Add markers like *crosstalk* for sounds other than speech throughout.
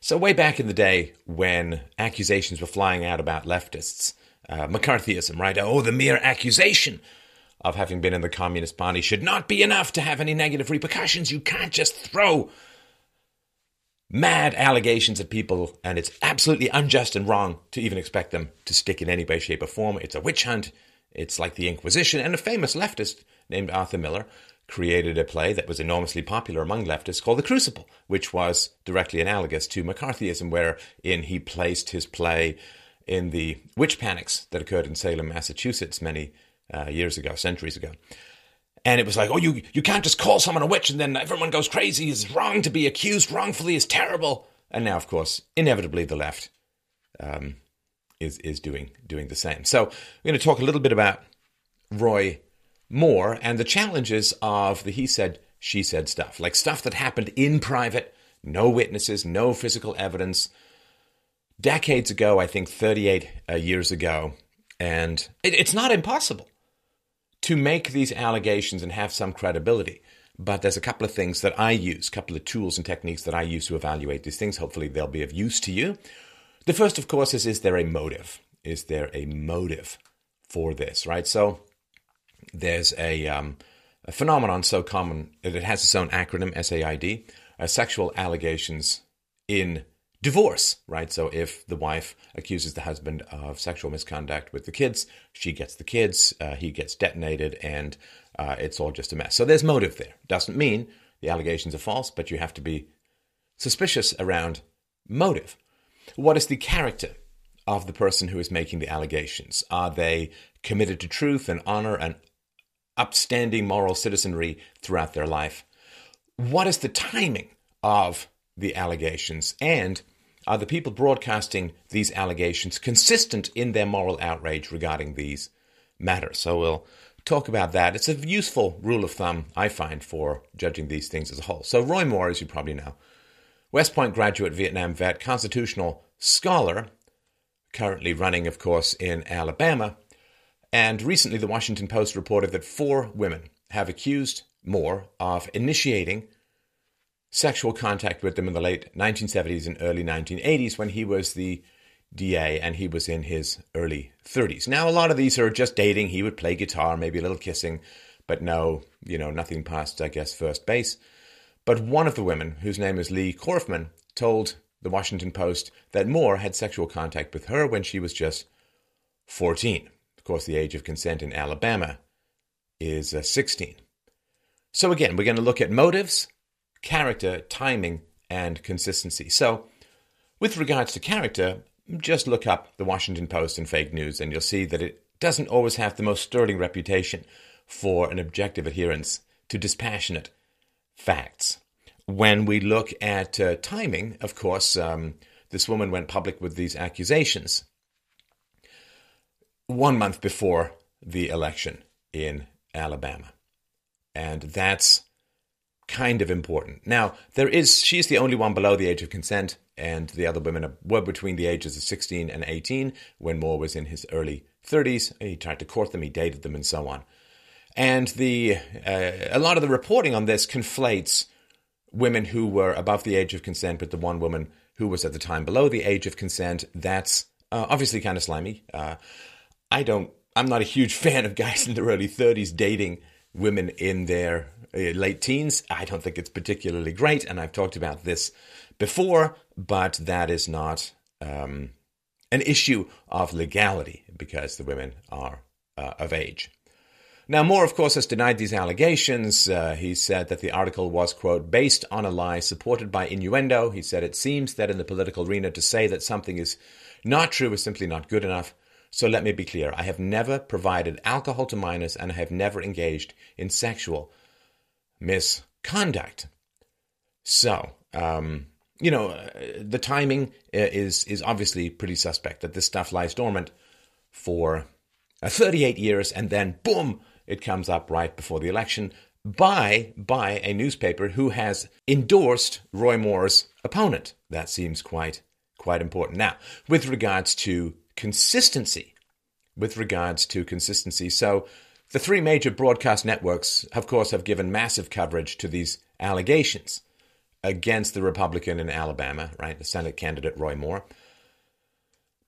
So, way back in the day when accusations were flying out about leftists, uh, McCarthyism, right? Oh, the mere accusation of having been in the Communist Party should not be enough to have any negative repercussions. You can't just throw mad allegations at people, and it's absolutely unjust and wrong to even expect them to stick in any way, shape, or form. It's a witch hunt. It's like the Inquisition. And a famous leftist named Arthur Miller created a play that was enormously popular among leftists called The Crucible, which was directly analogous to McCarthyism, wherein he placed his play in the witch panics that occurred in Salem, Massachusetts many uh, years ago, centuries ago. And it was like, oh, you, you can't just call someone a witch and then everyone goes crazy. It's wrong to be accused wrongfully. It's terrible. And now, of course, inevitably the left um, is is doing doing the same. So we're going to talk a little bit about Roy Moore and the challenges of the he said she said stuff, like stuff that happened in private, no witnesses, no physical evidence, decades ago. I think 38 uh, years ago, and it, it's not impossible to make these allegations and have some credibility. But there's a couple of things that I use, a couple of tools and techniques that I use to evaluate these things. Hopefully, they'll be of use to you. The first, of course, is is there a motive? Is there a motive for this, right? So there's a, um, a phenomenon so common that it has its own acronym, SAID, uh, sexual allegations in divorce, right? So if the wife accuses the husband of sexual misconduct with the kids, she gets the kids, uh, he gets detonated, and uh, it's all just a mess. So there's motive there. Doesn't mean the allegations are false, but you have to be suspicious around motive. What is the character of the person who is making the allegations? Are they committed to truth and honor and upstanding moral citizenry throughout their life? What is the timing of the allegations? And are the people broadcasting these allegations consistent in their moral outrage regarding these matters? So we'll talk about that. It's a useful rule of thumb, I find, for judging these things as a whole. So, Roy Moore, as you probably know, West Point graduate, Vietnam vet, constitutional scholar, currently running, of course, in Alabama. And recently, the Washington Post reported that four women have accused Moore of initiating sexual contact with them in the late 1970s and early 1980s when he was the DA and he was in his early 30s. Now, a lot of these are just dating. He would play guitar, maybe a little kissing, but no, you know, nothing past, I guess, first base. But one of the women, whose name is Leigh Corfman, told the Washington Post that Moore had sexual contact with her when she was just 14. Course, the age of consent in Alabama is uh, 16. So, again, we're going to look at motives, character, timing, and consistency. So, with regards to character, just look up the Washington Post and fake news, and you'll see that it doesn't always have the most sterling reputation for an objective adherence to dispassionate facts. When we look at uh, timing, of course, um, this woman went public with these accusations one month before the election in Alabama. And that's kind of important. Now, there is she's the only one below the age of consent, and the other women were between the ages of 16 and 18 when Moore was in his early 30s. He tried to court them, he dated them, and so on. And the uh, a lot of the reporting on this conflates women who were above the age of consent with the one woman who was at the time below the age of consent. That's uh, obviously kind of slimy. Uh, I don't. I'm not a huge *laughs* fan of guys in their early 30s dating women in their uh, late teens. I don't think it's particularly great, and I've talked about this before, but that is not um, an issue of legality because the women are uh, of age. Now, Moore, of course, has denied these allegations. Uh, he said that the article was, quote, based on a lie supported by innuendo. He said, it seems that in the political arena to say that something is not true is simply not good enough. So let me be clear. I have never provided alcohol to minors and I have never engaged in sexual misconduct. So, um, you know, uh, the timing uh, is is obviously pretty suspect that this stuff lies dormant for uh, 38 years and then boom it comes up right before the election by by a newspaper who has endorsed Roy Moore's opponent. That seems quite quite important. Now, with regards to consistency, with regards to consistency, so the three major broadcast networks, of course, have given massive coverage to these allegations. against the Republican in Alabama, right? The Senate candidate Roy Moore.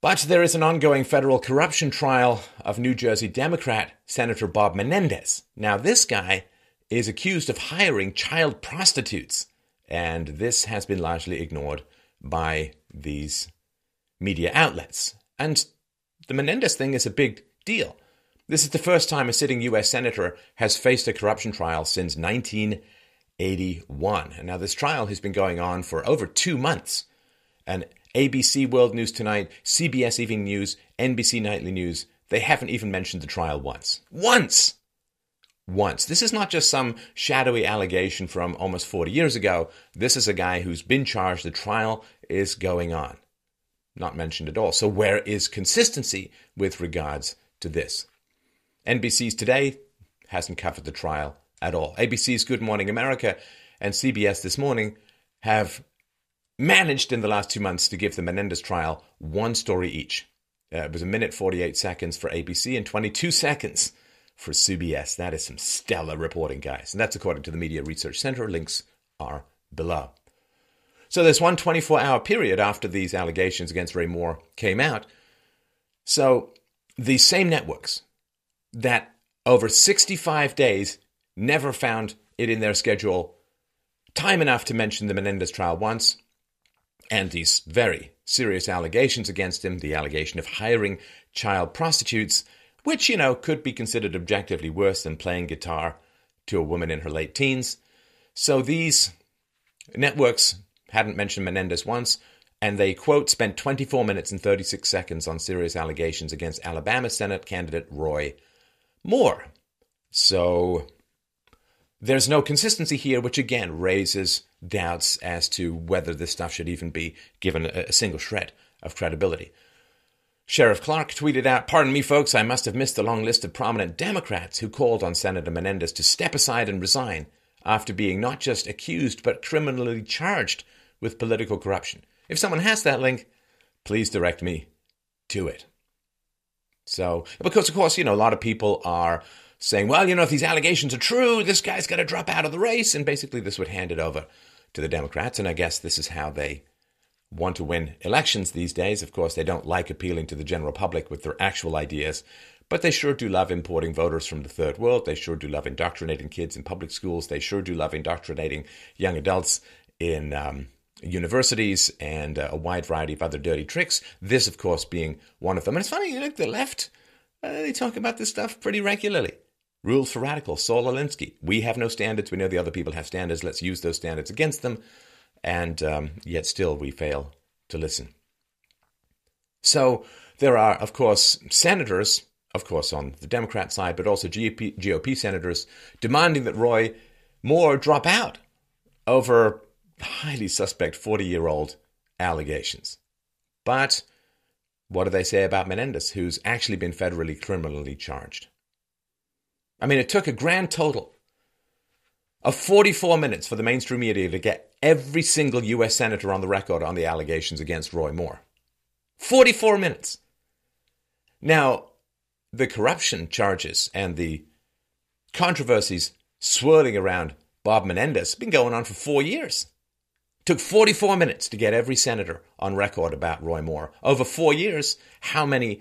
But there is an ongoing federal corruption trial of New Jersey Democrat Senator Bob Menendez. Now, this guy is accused of hiring child prostitutes, and this has been largely ignored by these media outlets. And the Menendez thing is a big deal. This is the first time a sitting U.S. senator has faced a corruption trial since 1981. And now, this trial has been going on for over two months. And ABC World News Tonight, CBS Evening News, NBC Nightly News, they haven't even mentioned the trial once. Once! Once. This is not just some shadowy allegation from almost 40 years ago. This is a guy who's been charged. The trial is going on. Not mentioned at all. So, where is consistency with regards to this? NBC's Today hasn't covered the trial at all. ABC's Good Morning America and CBS This Morning have managed in the last two months to give the Menendez trial one story each. Uh, it was a minute 48 seconds for ABC and 22 seconds for CBS. That is some stellar reporting, guys. And that's according to the Media Research Center. Links are below. So there's one 24 hour period after these allegations against Ray Moore came out. So these same networks that over 65 days never found it in their schedule time enough to mention the Menendez trial once and these very serious allegations against him the allegation of hiring child prostitutes, which, you know, could be considered objectively worse than playing guitar to a woman in her late teens. So these networks hadn't mentioned Menendez once, and they, quote, spent 24 minutes and 36 seconds on serious allegations against Alabama Senate candidate Roy Moore. So there's no consistency here, which again raises doubts as to whether this stuff should even be given a, single shred of credibility. Sheriff Clarke tweeted out, Pardon me, folks, I must have missed the long list of prominent Democrats who called on Senator Menendez to step aside and resign after being not just accused, but criminally charged with political corruption. If someone has that link, please direct me to it. So, because of course, you know, a lot of people are saying, well, you know, if these allegations are true, this guy's got to drop out of the race. And basically, this would hand it over to the Democrats. And I guess this is how they want to win elections these days. Of course, they don't like appealing to the general public with their actual ideas, but they sure do love importing voters from the third world. They sure do love indoctrinating kids in public schools. They sure do love indoctrinating young adults in um, universities and uh, a wide variety of other dirty tricks. This, of course, being one of them. And it's funny, you look, the left, uh, they talk about this stuff pretty regularly. Rules for radicals, Saul Alinsky. We have no standards. We know the other people have standards. Let's use those standards against them. And um, yet still we fail to listen. So there are, of course, senators, of course, on the Democrat side, but also GOP, GOP senators demanding that Roy Moore drop out over highly suspect 40 year old allegations. But what do they say about Menendez, who's actually been federally criminally charged? I mean, it took a grand total of 44 minutes for the mainstream media to get every single US senator on the record on the allegations against Roy Moore. 44 minutes. Now, the corruption charges and the controversies swirling around Bob Menendez have been going on for four years. Took 44 minutes to get every senator on record about Roy Moore. Over four years, how many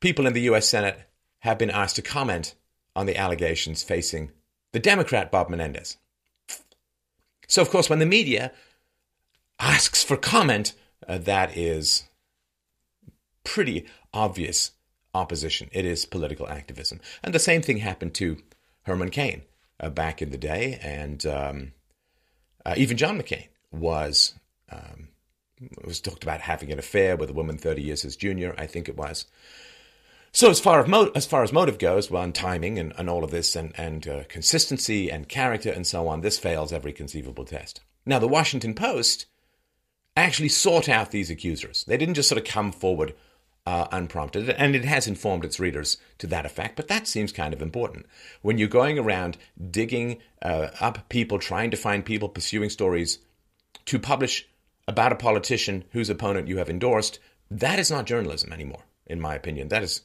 people in the US Senate have been asked to comment on the allegations facing the Democrat Bob Menendez. So, of course, when the media asks for comment, uh, that is pretty obvious opposition. It is political activism. And the same thing happened to Herman Cain uh, back in the day. And um, uh, even John McCain was, um, was talked about having an affair with a woman 30 years his junior, I think it was. So as far as, mo- as far as motive goes, well, and timing and, and all of this, and, and uh, consistency and character and so on, this fails every conceivable test. Now, the Washington Post actually sought out these accusers. They didn't just sort of come forward uh, unprompted, and it has informed its readers to that effect. But that seems kind of important when you're going around digging uh, up people, trying to find people pursuing stories to publish about a politician whose opponent you have endorsed. That is not journalism anymore, in my opinion. That is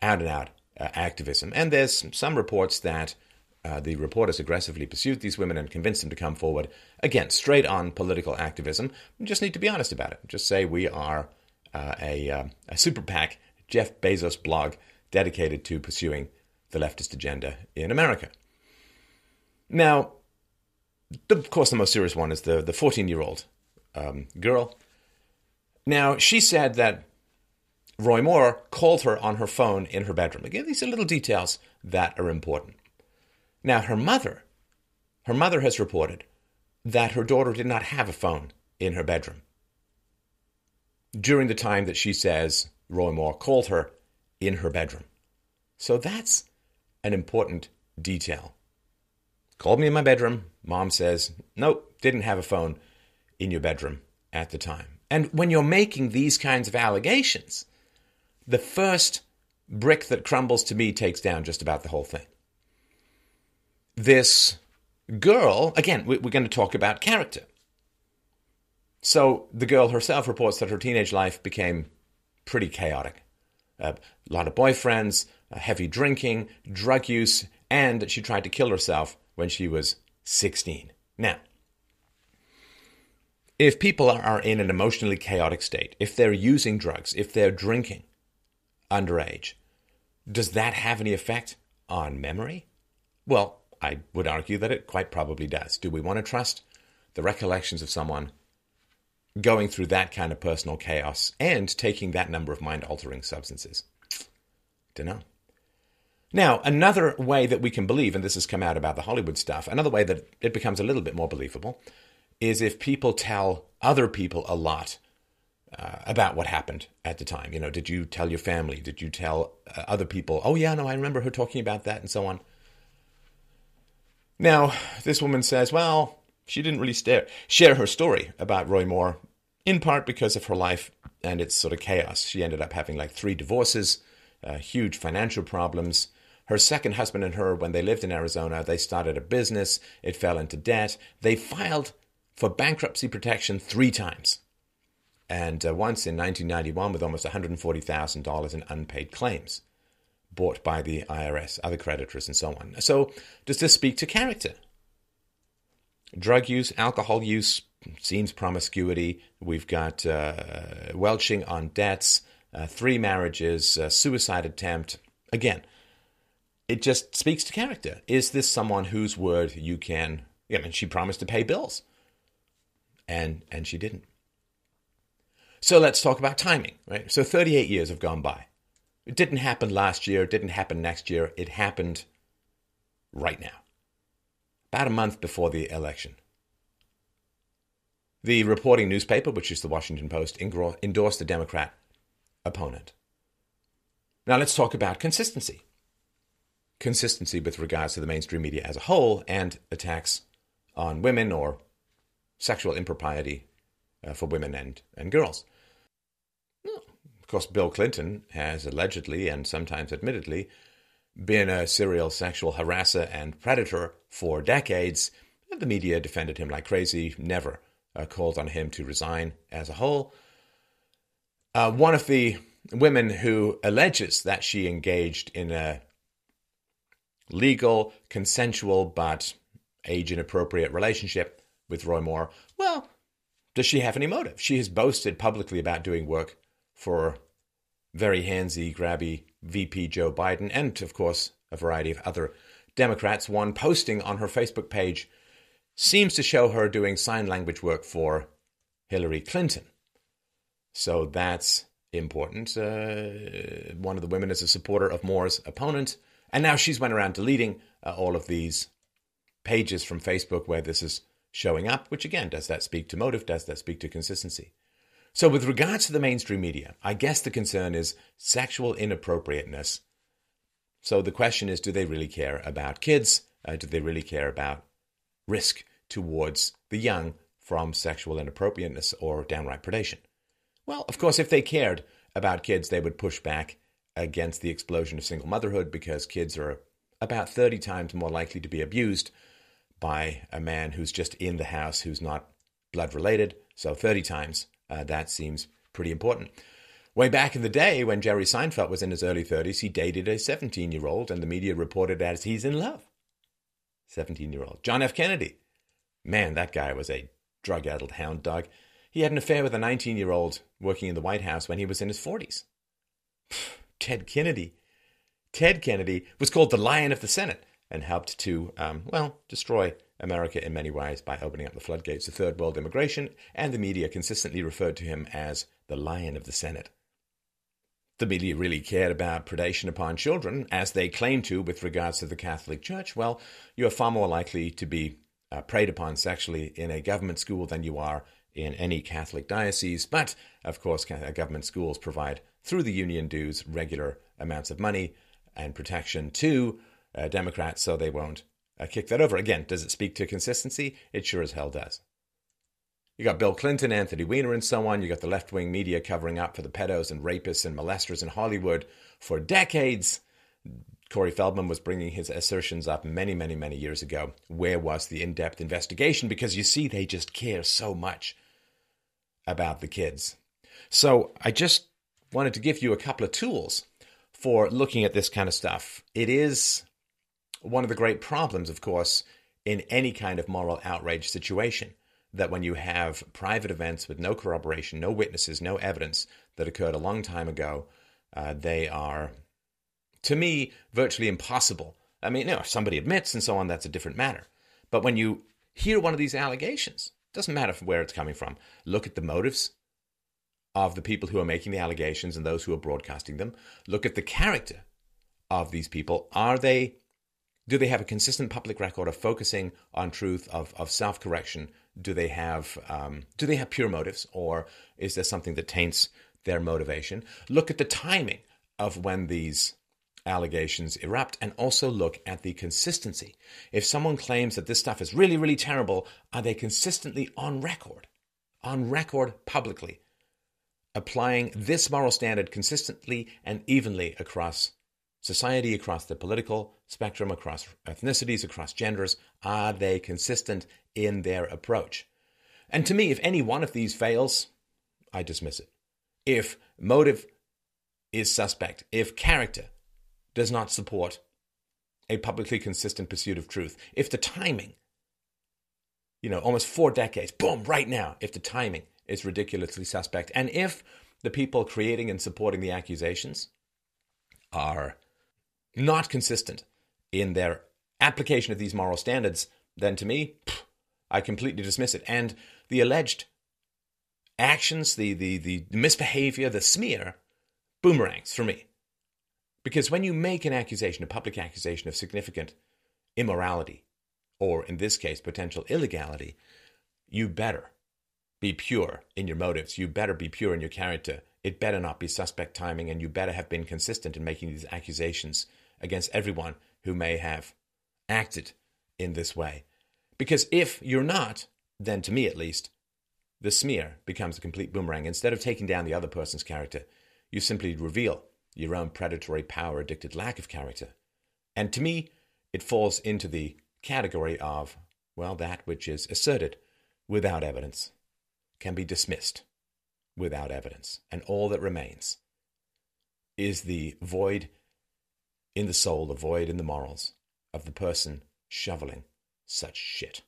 out and out uh, activism. And there's some reports that Uh, the reporters aggressively pursued these women and convinced them to come forward. Again, straight on political activism. You just need to be honest about it. Just say we are uh, a, uh, a super PAC, Jeff Bezos blog, dedicated to pursuing the leftist agenda in America. Now, of course, the most serious one is the the 14 year old um, girl. Now, she said that Roy Moore called her on her phone in her bedroom. Again, these are little details that are important. Now, her mother, her mother has reported that her daughter did not have a phone in her bedroom during the time that she says Roy Moore called her in her bedroom. So that's an important detail. Called me in my bedroom. Mom says, nope, didn't have a phone in your bedroom at the time. And when you're making these kinds of allegations, the first brick that crumbles to me takes down just about the whole thing. This girl, again, we're going to talk about character. So the girl herself reports that her teenage life became pretty chaotic. Uh, a lot of boyfriends, uh, heavy drinking, drug use, and that she tried to kill herself when she was 16. Now, if people are in an emotionally chaotic state, if they're using drugs, if they're drinking underage, does that have any effect on memory? Well, I would argue that it quite probably does. Do we want to trust the recollections of someone going through that kind of personal chaos and taking that number of mind altering substances? Don't know. Now, another way that we can believe, and this has come out about the Hollywood stuff, another way that it becomes a little bit more believable is if people tell other people a lot uh, about what happened at the time. You know, did you tell your family? Did you tell uh, other people? Oh, yeah, no, I remember her talking about that and so on. Now, this woman says, well, she didn't really stare, share her story about Roy Moore, in part because of her life and its sort of chaos. She ended up having like three divorces, uh, huge financial problems. Her second husband and her, when they lived in Arizona, they started a business. It fell into debt. They filed for bankruptcy protection three times. And uh, once in 1991 with almost $140,000 in unpaid claims bought by the IRS, other creditors, and so on. So, does this speak to character? Drug use, alcohol use, seems promiscuity. We've got uh, welching on debts, uh, three marriages, suicide attempt. Again, it just speaks to character. Is this someone whose word you can? I mean, she promised to pay bills, and and she didn't. So let's talk about timing, right? So 38 years have gone by. It didn't happen last year. It didn't happen next year. It happened right now, about a month before the election. The reporting newspaper, which is the Washington Post, endorsed the Democrat opponent. Now let's talk about consistency consistency with regards to the mainstream media as a whole and attacks on women or sexual impropriety uh, for women and, and girls. Of course, Bill Clinton has allegedly and sometimes admittedly been a serial sexual harasser and predator for decades. The media defended him like crazy, never uh, called on him to resign as a whole. Uh, one of the women who alleges that she engaged in a legal, consensual, but age inappropriate relationship with Roy Moore, well, does she have any motive? She has boasted publicly about doing work for very handsy, grabby VP Joe Biden and, of course, a variety of other Democrats. One posting on her Facebook page seems to show her doing sign language work for Hillary Clinton. So that's important. Uh, one of the women is a supporter of Moore's opponent. And now she's went around deleting uh, all of these pages from Facebook where this is showing up, which again, does that speak to motive? Does that speak to consistency? So, with regards to the mainstream media, I guess the concern is sexual inappropriateness. So, the question is do they really care about kids? Uh, do they really care about risk towards the young from sexual inappropriateness or downright predation? Well, of course, if they cared about kids, they would push back against the explosion of single motherhood because kids are about 30 times more likely to be abused by a man who's just in the house who's not blood related. So 30 times, uh, that seems pretty important. Way back in the day when Jerry Seinfeld was in his early 30s, he dated a 17 year old, and the media reported as he's in love. 17 year old. John F. Kennedy. Man, that guy was a drug addled hound dog. He had an affair with a 19 year old working in the White House when he was in his 40s. *sighs* Ted Kennedy. Ted Kennedy was called the Lion of the Senate and helped to, um, well, destroy America in many ways by opening up the floodgates to third world immigration, and the media consistently referred to him as the Lion of the Senate. The media really cared about predation upon children, as they claim to with regards to the Catholic Church. Well, you're far more likely to be uh, preyed upon sexually in a government school than you are in any Catholic diocese. But, of course, government schools provide, through the union dues, regular amounts of money and protection to uh, Democrats so they won't uh, kick that over. Again, does it speak to consistency? It sure as hell does. You got Bill Clinton, Anthony Weiner, and so on. You got the left wing media covering up for the pedos and rapists and molesters in Hollywood for decades. Corey Feldman was bringing his assertions up many, many, many years ago. Where was the in depth investigation? Because you see, they just care so much about the kids. So I just wanted to give you a couple of tools for looking at this kind of stuff. It is one of the great problems, of course, in any kind of moral outrage situation that when you have private events with no corroboration, no witnesses, no evidence that occurred a long time ago, uh, they are, to me, virtually impossible. I mean, you know, if somebody admits and so on, that's a different matter. But when you hear one of these allegations, doesn't matter where it's coming from, look at the motives of the people who are making the allegations and those who are broadcasting them. Look at the character of these people. Are they do they have a consistent public record of focusing on truth, of, of self correction? Do they have um, do they have pure motives, or is there something that taints their motivation? Look at the timing of when these allegations erupt, and also look at the consistency. If someone claims that this stuff is really, really terrible, are they consistently on record, on record publicly, applying this moral standard consistently and evenly across society, across the political spectrum, across ethnicities, across genders, are they consistent in their approach? And to me, if any one of these fails, I dismiss it. If motive is suspect, if character does not support a publicly consistent pursuit of truth, if the timing, you know, almost four decades, boom, right now, if the timing is ridiculously suspect, and if the people creating and supporting the accusations are not consistent in their application of these moral standards, then to me, I completely dismiss it. And the alleged actions, the, the, the misbehavior, the smear, boomerangs for me. Because when you make an accusation, a public accusation of significant immorality, or in this case, potential illegality, you better be pure in your motives. You better be pure in your character. It better not be suspect timing, and you better have been consistent in making these accusations against everyone who may have acted in this way. Because if you're not, then to me at least, the smear becomes a complete boomerang. Instead of taking down the other person's character, you simply reveal your own predatory, power addicted lack of character. And to me, it falls into the category of, well, that which is asserted without evidence can be dismissed without evidence. And all that remains is the void in the soul, the void in the morals of the person shoveling such shit.